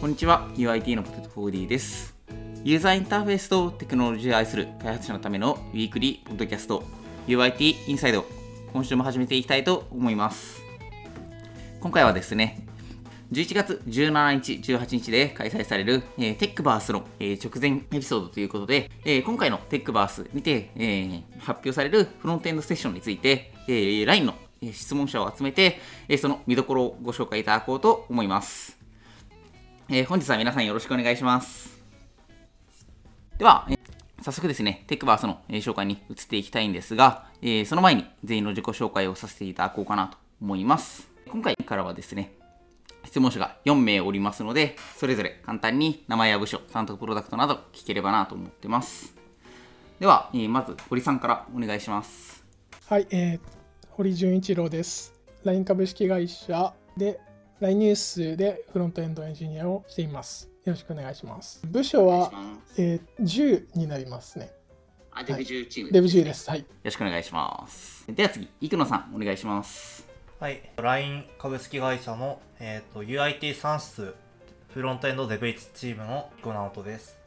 こんにちは。UIT のポテト 4D です。ユーザーインターフェースとテクノロジーを愛する開発者のためのウィークリーポッドキャスト UIT インサイド今週も始めていきたいと思います。今回はですね11月17日、18日で開催される、えー、テックバースの、えー、直前エピソードということで、えー、今回のテックバースにて、えー、発表されるフロントエンドセッションについて、えー、LINE の質問者を集めて、えー、その見どころをご紹介いただこうと思います。えー、本日は皆さんよろしくお願いします。では、えー、早速ですね、テックバースの、えー、紹介に移っていきたいんですが、えー、その前に全員の自己紹介をさせていただこうかなと思います。今回からはですね、質問者が4名おりますので、それぞれ簡単に名前や部署、担当プロダクトなど聞ければなと思ってます。では、えー、まず堀さんからお願いします。はい、えー、堀潤一郎です。LINE 株式会社で LINE ニュースでフロントエンドエンジニアをしています。よろしくお願いします。部署は、えー、10になりますね。あ、デブ10チーム、ね、デブ10です。はい。よろしくお願いします。では次、生野さん、お願いします。はい。LINE 株式会社の、えーと、UIT3 室フロントエンドデブ1チームの彦直人です。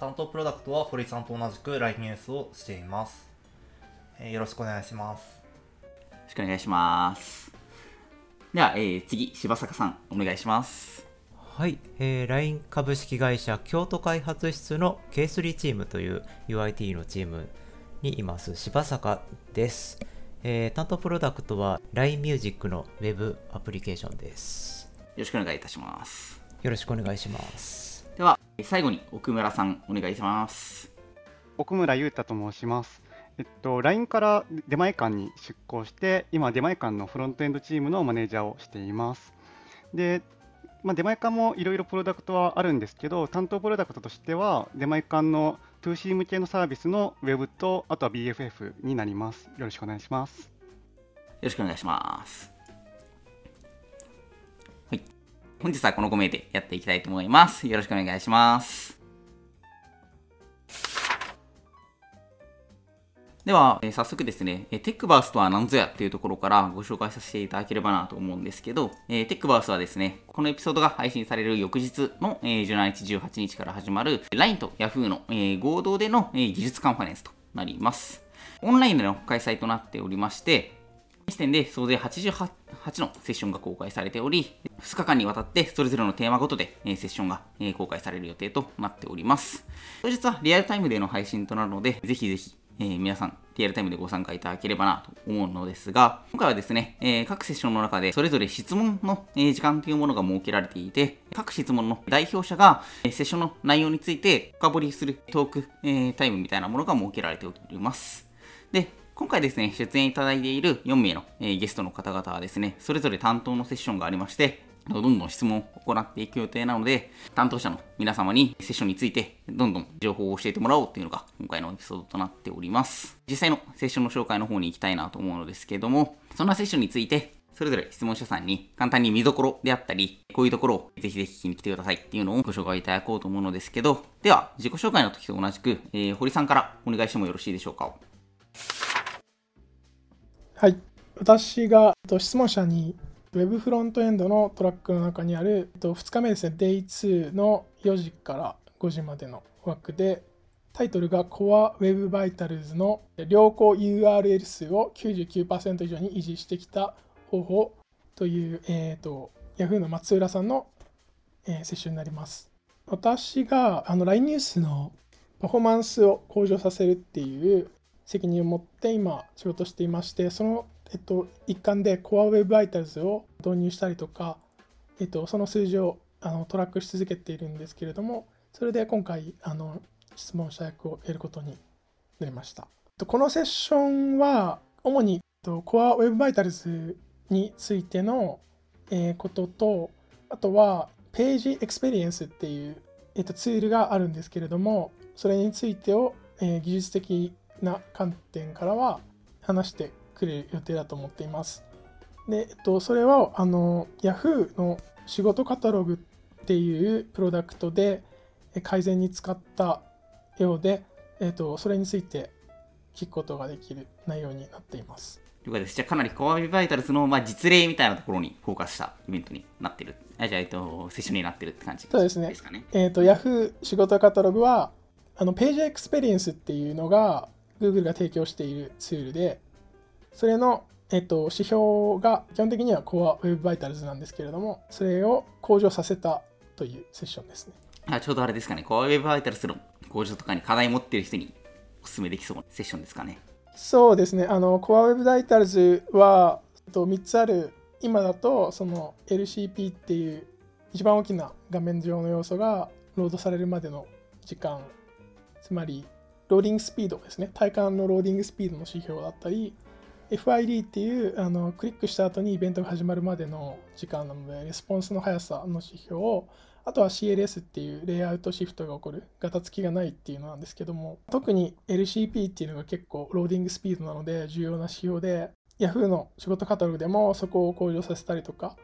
担当プロダクトは堀さんと同じく LINE ニュースをしています。えー、よろしくお願いします。よろしくお願いします。では、えー、次、柴坂さん、お願いします。はい、えー、LINE 株式会社京都開発室の K3 チームという UIT のチームにいます柴坂です。えー、担当プロダクトは LINE ミュージックの Web アプリケーションです。よろしくお願いいたします。よろしくお願いします。では、最後に奥村さん、お願いします。奥村裕太と申します。えっと、LINE から出前館に出向して、今、出前館のフロントエンドチームのマネージャーをしています。で、まあ、出前館もいろいろプロダクトはあるんですけど、担当プロダクトとしては、出前館の 2C 向けのサービスの Web と、あとは BFF になります。よろしくお願いします。よろしくお願いします。はい。本日はこの5名でやっていきたいと思います。よろしくお願いします。では、え、早速ですね、えテックバースとは何ぞやっていうところからご紹介させていただければなと思うんですけど、え、テックバースはですね、このエピソードが配信される翌日の、え、17日、18日から始まる LINE と Yahoo の、え、合同での、え、技術カンファレンスとなります。オンラインでの開催となっておりまして、時点で総勢88のセッションが公開されており、2日間にわたってそれぞれのテーマごとで、えセッションが、え公開される予定となっております。当日はリアルタイムでの配信となるので、ぜひぜひえー、皆さん、リアルタイムでご参加いただければなと思うのですが、今回はですね、えー、各セッションの中でそれぞれ質問の、え、時間というものが設けられていて、各質問の代表者が、えセッションの内容について深掘りするトーク、えタイムみたいなものが設けられております。で、今回ですね、出演いただいている4名の、えゲストの方々はですね、それぞれ担当のセッションがありまして、どんどん質問を行っていく予定なので、担当者の皆様にセッションについてどんどん情報を教えてもらおうっていうのが今回のエピソードとなっております。実際のセッションの紹介の方に行きたいなと思うのですけども、そんなセッションについてそれぞれ質問者さんに簡単に見どころであったり、こういうところをぜひぜひ聞きに来てくださいっていうのをご紹介いただこうと思うのですけど、では自己紹介の時と同じく、えー、堀さんからお願いしてもよろしいでしょうか？はい。私が質問者に Web フロントエンドのトラックの中にある2日目ですね、Day2 の4時から5時までの枠で、タイトルが Core Web Vitals の良好 URL 数を99%以上に維持してきた方法という、えーと、Yahoo の松浦さんの、えー、セッションになります。私があの LINE ニュースのパフォーマンスを向上させるっていう責任を持って今仕事していまして、そのえっと、一環で Core Web Vitals を導入したりとか、えっと、その数字をあのトラックし続けているんですけれども、それで今回、あの質問者役を得ることになりました。このセッションは、主に Core Web Vitals についてのことと、あとは、 Page Experience っていう、えっと、ツールがあるんですけれども、それについてを、え、技術的な観点からは話してくれる予定だと思っています。で、えっと、それはあの Yahoo の仕事カタログっていうプロダクトで改善に使ったようで、えっと、それについて聞くことができる内容になっています。了解です。じゃあかなり Core Web Vitals の、まあ、実例みたいなところにフォーカスしたイベントになってる。あじゃあ、えっと、セッションになってるって感じそうですねですかね。えっ、と、Yahoo 仕事カタログは、あの、 Page Experience っていうのが Google が提供しているツールで、それの、えっ、と、指標が基本的には Core Web Vitals なんですけれども、それを向上させたというセッションですね。あちょうどあれですかね。Core Web Vitals の向上とかに課題持ってる人にお勧めできそうなセッションですかね。そうですね。あの、Core Web Vitals は、えっと3つある、今だと、その LCP っていう一番大きな画面上の要素がロードされるまでの時間、つまり、ローディングスピードですね。体感のローディングスピードの指標だったり、FID っていうあのクリックした後にイベントが始まるまでの時間なので、レスポンスの速さの指標を、あとは CLS っていうレイアウトシフトが起こる、ガタつきがないっていうのなんですけども、特に LCP っていうのが結構ローディングスピードなので重要な指標で、Yahoo の仕事カタログでもそこを向上させたりとか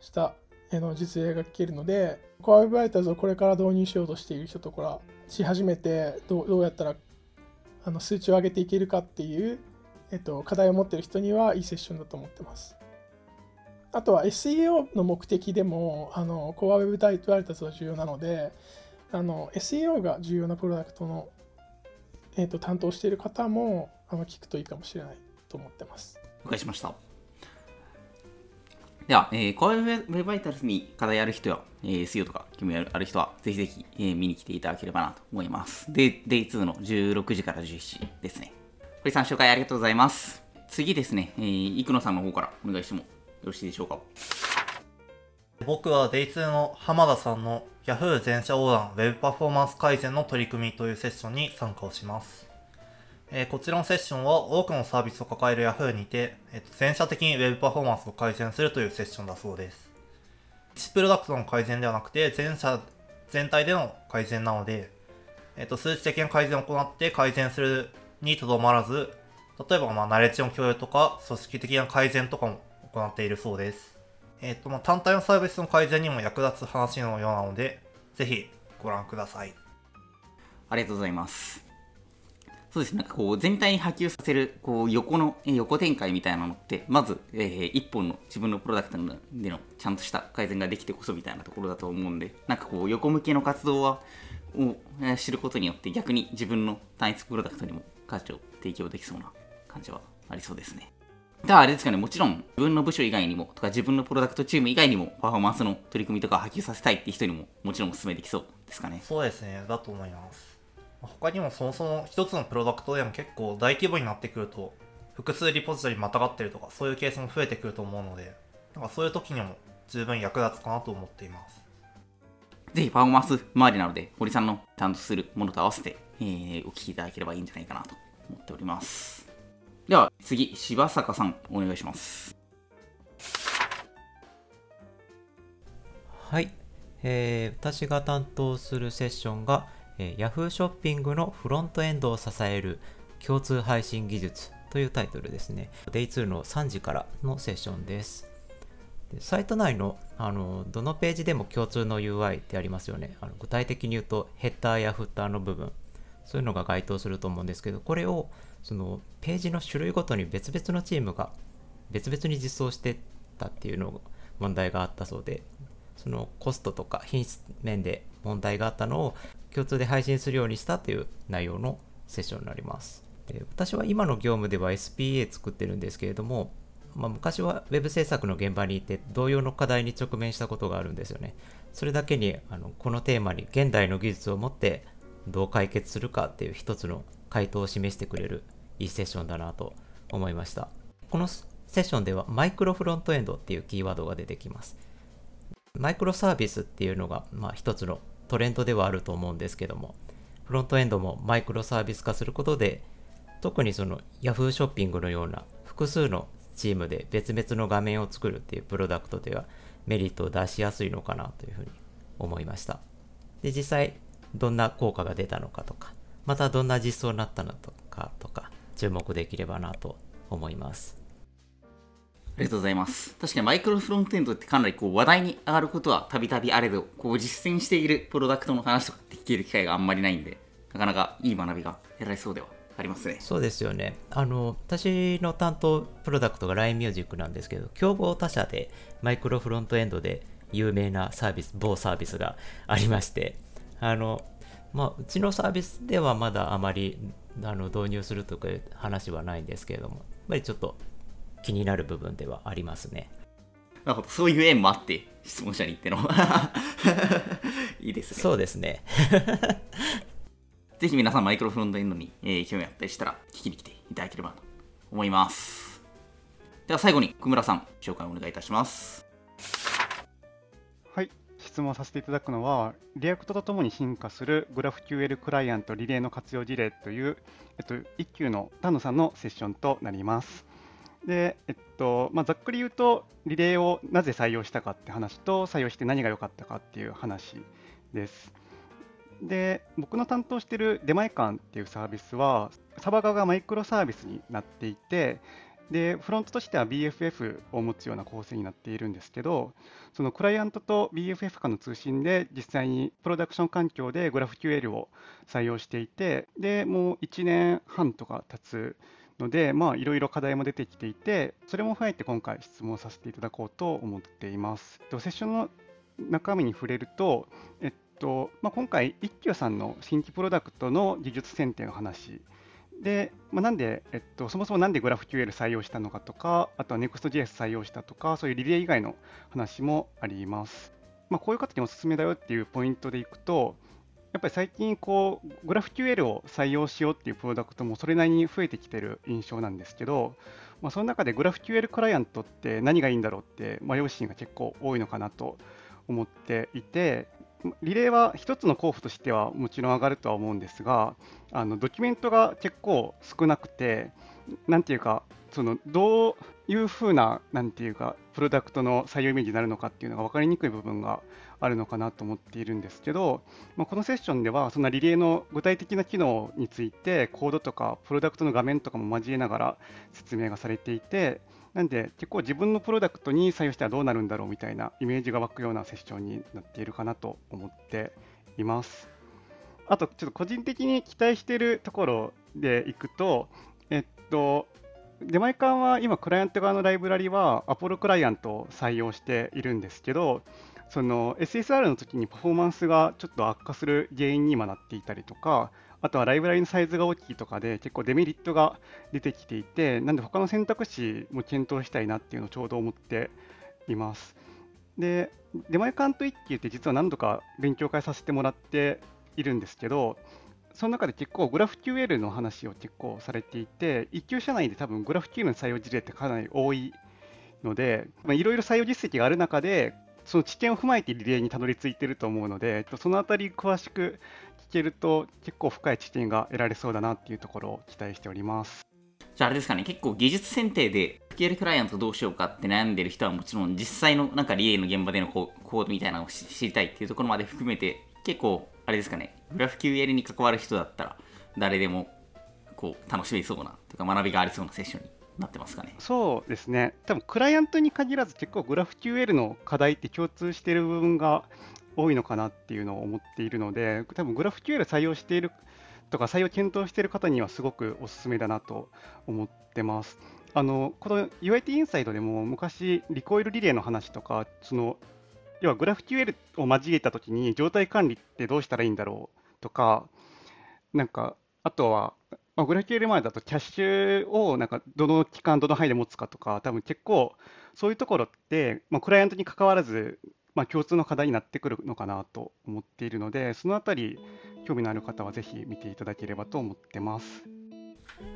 したの実例が聞けるので、Core Web Vitals をこれから導入しようとしている人とかし始めてどうどうやったらあの数値を上げていけるかっていう、えっと、課題を持っている人にはいいセッションだと思ってます。あとは SEO の目的でもあの Core Web Vitals は重要なのであの SEO が重要なプロダクトの、えっと、担当している方もあの聞くといいかもしれないと思ってます。了解しました。では、えー、Core Web Vitals に課題ある人や、えー、SEO とか興味ある人は、ぜひぜひ、えー見に来ていただければなと思います。で、Day2 の16時から17時ですね。堀さん、紹介ありがとうございます。次ですね、えー、生野さんの方からお願いしてもよろしいでしょうか。僕は Day2 の浜田さんの Yahoo 全社横断 Web パフォーマンス改善の取り組みというセッションに参加をします。えこちらのセッションは多くのサービスを抱える Yahoo にて、えーと全社的に Web パフォーマンスを改善するというセッションだそうです。1プロダクトの改善ではなくて全社全体での改善なので、えーと数値的な改善を行って改善するにとどまらず、例えばまナレッジの共有とか組織的な改善とかも行っているそうです。えっ、と、ま、単体のサービスの改善にも役立つ話のようなので、ぜひご覧ください。ありがとうございます。そうですね、なんかこう全体に波及させるこう横の横展開みたいなのって、まず、えー一本の自分のプロダクトでのちゃんとした改善ができてこそみたいなところだと思うんで、なんかこう横向けの活動はを知ることによって逆に自分の単一プロダクトにも価値を提供できそうな感じはありそうですね。だあれですかね、もちろん自分の部署以外にもとか自分のプロダクトチーム以外にもパフォーマンスの取り組みとか波及させたいっていう人にももちろんお勧めできそうですかね。そうですね、だと思います。他にもそもそも一つのプロダクトでも結構大規模になってくると、複数リポジトリまたがってるとか、そういうケースも増えてくると思うので、なんかそういう時にも十分役立つかなと思っています。ぜひパフォーマンス周りなので、堀さんの担当するものと合わせて、えーお聞きいただければいいんじゃないかなと思っております。では次、柴坂さん、お願いします。はい、えー私が担当するセッションが、えー Yahoo ショッピングのフロントエンドを支える共通配信技術というタイトルですね。Day2 の3時からのセッションです。でサイト内のあのどのページでも共通の UI ってありますよね。あの具体的に言うとヘッダーやフッターの部分、そういうのが該当すると思うんですけど、これをそのページの種類ごとに別々のチームが別々に実装してたっていうのが問題があったそうで、そのコストとか品質面で問題があったのを共通で配信するようにしたという内容のセッションになります。私は今の業務では SPA 作ってるんですけれども、まあ、昔は Web 制作の現場にいて同様の課題に直面したことがあるんですよね。それだけにあのこのテーマに現代の技術を持ってどう解決するかっていう一つの回答を示してくれるいいセッションだなと思いました。このセッションではマイクロフロントエンドっていうキーワードが出てきます。マイクロサービスっていうのが、まあ、一つのトレンドではあると思うんですけども、フロントエンドもマイクロサービス化することで、特にその Yahoo ショッピングのような複数のチームで別々の画面を作るっていうプロダクトではメリットを出しやすいのかなというふうに思いました。で、実際どんな効果が出たのかとか、またどんな実装になったのかとか、注目できればなと思います。ありがとうございます。確かにマイクロフロントエンドってかなりこう話題に上がることはたびたびあれど、こう実践しているプロダクトの話とかって聞ける機会があんまりないんで、なかなかいい学びが得られそうではありますね。そうですよね。あの、私の担当プロダクトが LINE ミュージックなんですけど、競合他社でマイクロフロントエンドで有名なサービス、某サービスがありまして、あの、まあ、うちのサービスではまだあまりあの導入するとかいう話はないんですけれども、やっぱりちょっと気になる部分ではありますね。なるほど、そういう縁もあって、質問者に言っての。いいですね。そうですね。ぜひ皆さんマイクロフロントエンドに、えー、興味あったりしたら聞きに来ていただければと思います。では最後に、久村さん、紹介お願いいたします。はい、質問させていただくのは、 React とともに進化する GraphQL クライアントリレーの活用事例という、えっと、一休の丹野さんのセッションとなります。で、えっとまあ、ざっくり言うと、リレーをなぜ採用したかって話と、採用して何が良かったかっていう話です。で、僕の担当している出前館っていうサービスは、サバ側がマイクロサービスになっていて、で、フロントとしては BFF を持つような構成になっているんですけど、そのクライアントと BFF 間の通信で実際にプロダクション環境で GraphQL を採用していて、で、もう1年半とか経つので、まあ、いろいろ課題も出てきていて、それも踏まえて今回質問させていただこうと思っています。セッションの中身に触れると、えっとまあ、今回、一休さんの新規プロダクトの技術選定の話で、まあ、なんで、えっと、そもそもなんで GraphQL 採用したのかとか、あとは Next.js 採用したとか、そういうリレー以外の話もあります。まあ、こういう方におすすめだよっていうポイントでいくと、やっぱり最近こう、GraphQL を採用しようっていうプロダクトもそれなりに増えてきてる印象なんですけど、まあ、その中で GraphQL クライアントって何がいいんだろうって迷うシーンが結構多いのかなと思っていて、リレーは一つの候補としてはもちろん上がるとは思うんですが、あのドキュメントが結構少なくて、なんていうか、そのどういうふうな、なんていうか、プロダクトの採用イメージになるのかっていうのが分かりにくい部分があるのかなと思っているんですけど、まあ、このセッションでは、そんなリレーの具体的な機能について、コードとかプロダクトの画面とかも交えながら説明がされていて、なんで結構自分のプロダクトに採用したらどうなるんだろうみたいなイメージが湧くようなセッションになっているかなと思っています。あと、ちょっと個人的に期待しているところでいくと、えっと、出前館は今、クライアント側のライブラリは Apollo クライアントを採用しているんですけど、その SSR の時にパフォーマンスがちょっと悪化する原因に今なっていたりとか、あとはライブラリのサイズが大きいとかで結構デメリットが出てきていて、なんで他の選択肢も検討したいなっていうのをちょうど思っています。で、出前館と一級って実は何度か勉強会させてもらっているんですけど、その中で結構グラフ QL の話を結構されていて、一級社内で多分グラフ QL の採用事例ってかなり多いので、いろいろ採用実績がある中で、その知見を踏まえてリレーにたどり着いてると思うので、そのあたり詳しく聞けると結構深い知見が得られそうだなっていうところを期待しております。じゃああれですかね、結構技術選定で PL クライアントどうしようかって悩んでる人はもちろん実際のなんかリレーの現場でのコードみたいなのを知りたいっていうところまで含めて結構あれですかね、グラフ QL に関わる人だったら誰でもこう楽しめそうなとか学びがありそうなセッションになってますかね。そうですね。多分クライアントに限らず結構グラフ QL の課題って共通している部分が多いのかなっていうのを思っているので、多分グラフ QL 採用しているとか採用検討している方にはすごくおすすめだなと思ってます。あのこの UIT インサイドでも昔リコイルリレーの話とか、その要はグラフ QL を交えたときに状態管理ってどうしたらいいんだろうとか、なんかあとはまあ、グラフ QL 前だとキャッシュをなんかどの期間、どの範囲で持つかとか、多分結構そういうところって、まあ、クライアントに関わらず、まあ、共通の課題になってくるのかなと思っているので、そのあたり、興味のある方はぜひ見ていただければと思ってます。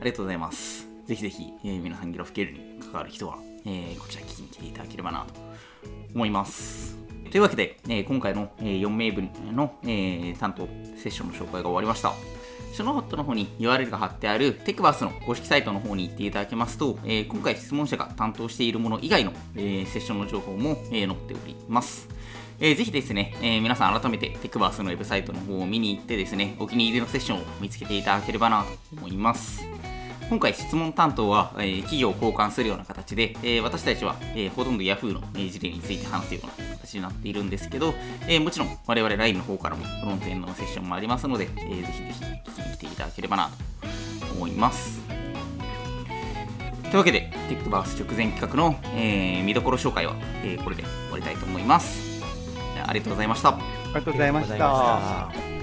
ありがとうございます。ぜひぜひ、えー、皆さんグラフ QL に関わる人は、えー、こちら聞きに来ていただければなと思います。というわけで、えー、今回の、えー、4名分の、えー、担当セッションの紹介が終わりました。ショノホットの方に URL が貼ってあるテクバースの公式サイトの方に行っていただけますと、えー、今回質問者が担当しているもの以外の、えー、セッションの情報も、えー、載っております。えー、ぜひですね、えー、皆さん改めてテクバースのウェブサイトの方を見に行ってですね、お気に入りのセッションを見つけていただければなと思います。今回質問担当は、えー、企業を交換するような形で、えー、私たちは、えー、ほとんど Yahoo の、事例について話すような形になっているんですけど、えーもちろん我々ライブの方からもフロントエンドのセッションもありますので、えーぜひぜひ聞きに来ていただければなと思います。というわけで、テックバース直前企画の、えー見どころ紹介は、えーこれで終わりたいと思います。ありがとうございました。ありがとうございました。